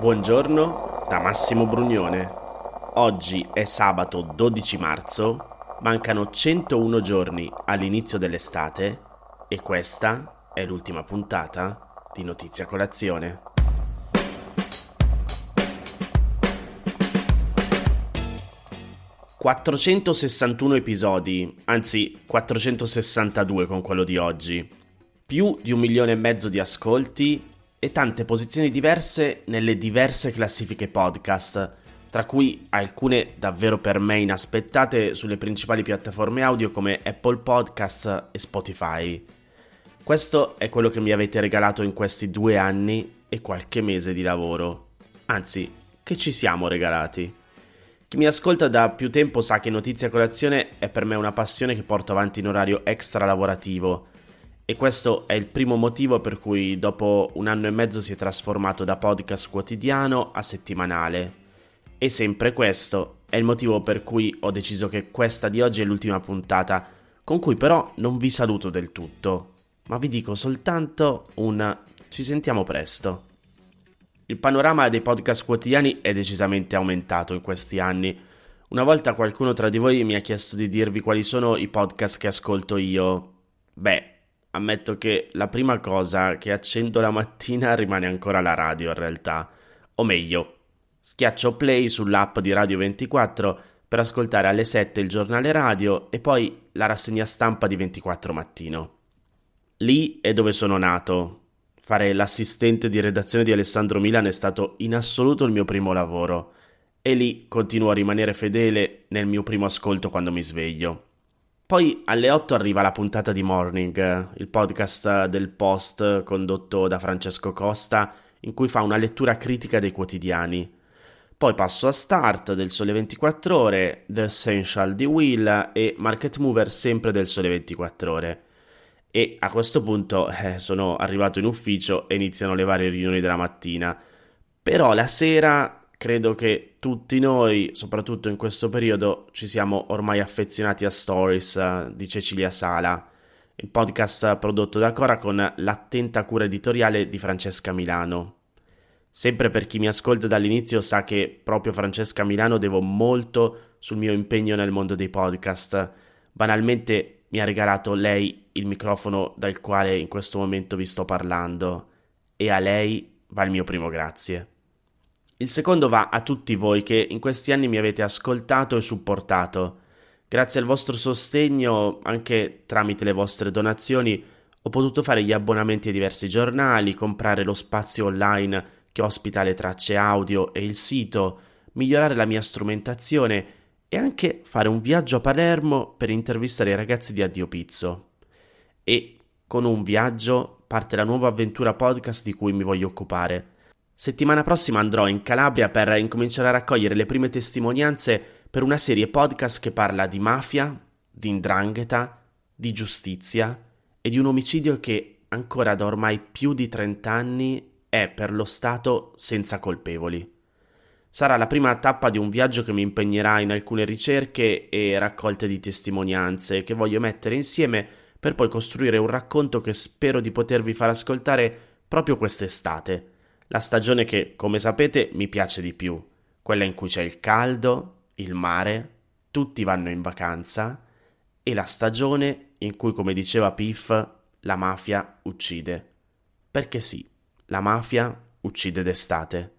Buongiorno da Massimo Brugnone. Oggi è sabato 12 marzo, mancano 101 giorni all'inizio dell'estate e questa è l'ultima puntata di Notizia Colazione. ...461 episodi, anzi 462 con quello di oggi, più di un milione e mezzo di ascolti e tante posizioni diverse nelle diverse classifiche podcast, tra cui alcune davvero per me inaspettate sulle principali piattaforme audio come Apple Podcasts e Spotify. Questo è quello che mi avete regalato in questi due anni e qualche mese di lavoro. Anzi, che ci siamo regalati. Chi mi ascolta da più tempo sa che Notizia Colazione è per me una passione che porto avanti in orario extra lavorativo e questo è il primo motivo per cui dopo un anno e mezzo si è trasformato da podcast quotidiano a settimanale. E sempre questo è il motivo per cui ho deciso che questa di oggi è l'ultima puntata, con cui però non vi saluto del tutto, ma vi dico soltanto un ci sentiamo presto. Il panorama dei podcast quotidiani è decisamente aumentato in questi anni. Una volta qualcuno tra di voi mi ha chiesto di dirvi quali sono i podcast che ascolto io. Beh, ammetto che la prima cosa che accendo la mattina rimane ancora la radio in realtà. O meglio, schiaccio play sull'app di Radio 24 per ascoltare alle 7 il giornale radio e poi la rassegna stampa di 24 mattino. Lì è dove sono nato. Fare l'assistente di redazione di Alessandro Milan è stato in assoluto il mio primo lavoro e lì continuo a rimanere fedele nel mio primo ascolto quando mi sveglio. Poi alle 8 arriva la puntata di Morning, il podcast del Post condotto da Francesco Costa, in cui fa una lettura critica dei quotidiani. Poi passo a Start del Sole 24 Ore, The Essential di Will e Market Mover sempre del Sole 24 Ore. E a questo punto eh, sono arrivato in ufficio e iniziano le varie riunioni della mattina. Però la sera credo che tutti noi, soprattutto in questo periodo, ci siamo ormai affezionati a Stories uh, di Cecilia Sala, il podcast prodotto da Cora con l'attenta cura editoriale di Francesca Milano. Sempre per chi mi ascolta dall'inizio sa che proprio Francesca Milano devo molto sul mio impegno nel mondo dei podcast. Banalmente mi ha regalato lei il microfono dal quale in questo momento vi sto parlando e a lei va il mio primo grazie. Il secondo va a tutti voi che in questi anni mi avete ascoltato e supportato. Grazie al vostro sostegno, anche tramite le vostre donazioni, ho potuto fare gli abbonamenti ai diversi giornali, comprare lo spazio online che ospita le tracce audio e il sito, migliorare la mia strumentazione e anche fare un viaggio a Palermo per intervistare i ragazzi di Addio Pizzo. E con un viaggio parte la nuova avventura podcast di cui mi voglio occupare. Settimana prossima andrò in Calabria per incominciare a raccogliere le prime testimonianze per una serie podcast che parla di mafia, di indrangheta, di giustizia e di un omicidio che ancora da ormai più di 30 anni è per lo Stato senza colpevoli. Sarà la prima tappa di un viaggio che mi impegnerà in alcune ricerche e raccolte di testimonianze che voglio mettere insieme per poi costruire un racconto che spero di potervi far ascoltare proprio quest'estate la stagione che, come sapete, mi piace di più, quella in cui c'è il caldo, il mare, tutti vanno in vacanza e la stagione in cui, come diceva Piff, la mafia uccide. Perché sì, la mafia uccide d'estate.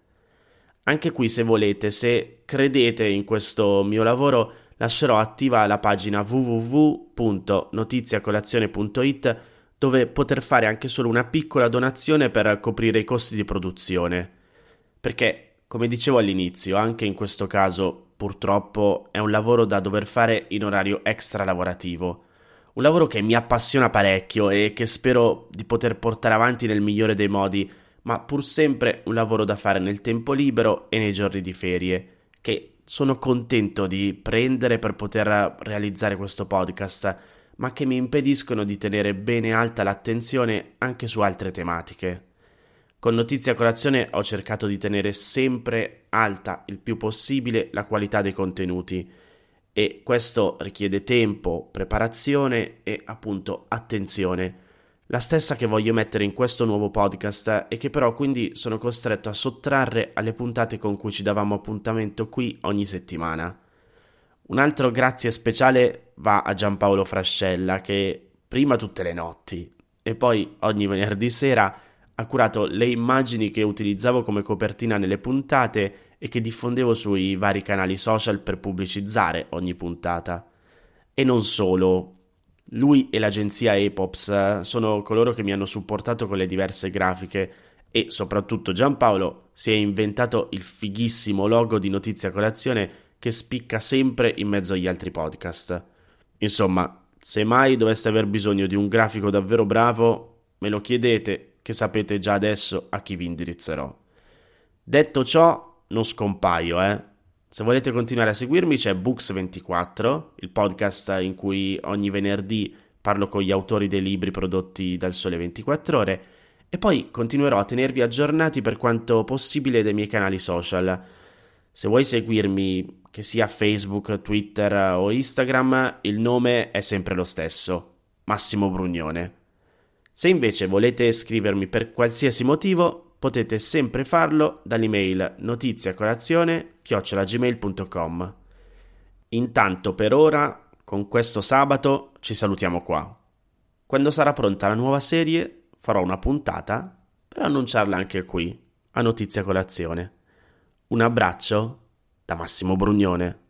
Anche qui, se volete, se credete in questo mio lavoro, lascerò attiva la pagina www.notiziacolazione.it dove poter fare anche solo una piccola donazione per coprire i costi di produzione. Perché, come dicevo all'inizio, anche in questo caso purtroppo è un lavoro da dover fare in orario extra lavorativo. Un lavoro che mi appassiona parecchio e che spero di poter portare avanti nel migliore dei modi, ma pur sempre un lavoro da fare nel tempo libero e nei giorni di ferie, che sono contento di prendere per poter realizzare questo podcast ma che mi impediscono di tenere bene alta l'attenzione anche su altre tematiche. Con Notizia Colazione ho cercato di tenere sempre alta il più possibile la qualità dei contenuti e questo richiede tempo, preparazione e appunto attenzione. la stessa che voglio mettere in questo nuovo podcast e che però quindi sono costretto a sottrarre alle puntate con cui ci davamo appuntamento qui ogni settimana. Un altro grazie speciale va a Giampaolo Frascella che prima tutte le notti e poi ogni venerdì sera ha curato le immagini che utilizzavo come copertina nelle puntate e che diffondevo sui vari canali social per pubblicizzare ogni puntata. E non solo, lui e l'agenzia Epops eh, sono coloro che mi hanno supportato con le diverse grafiche e soprattutto Giampaolo si è inventato il fighissimo logo di Notizia Colazione che spicca sempre in mezzo agli altri podcast. Insomma, se mai doveste aver bisogno di un grafico davvero bravo, me lo chiedete che sapete già adesso a chi vi indirizzerò. Detto ciò, non scompaio, eh. Se volete continuare a seguirmi c'è Books24, il podcast in cui ogni venerdì parlo con gli autori dei libri prodotti dal Sole 24 ore e poi continuerò a tenervi aggiornati per quanto possibile dai miei canali social. Se vuoi seguirmi, che sia Facebook, Twitter o Instagram, il nome è sempre lo stesso, Massimo Brugnone. Se invece volete scrivermi per qualsiasi motivo, potete sempre farlo dall'email notiziacolazione-gmail.com. Intanto per ora, con questo sabato, ci salutiamo qua. Quando sarà pronta la nuova serie, farò una puntata per annunciarla anche qui, a Notizia Colazione. Un abbraccio da Massimo Brugnone.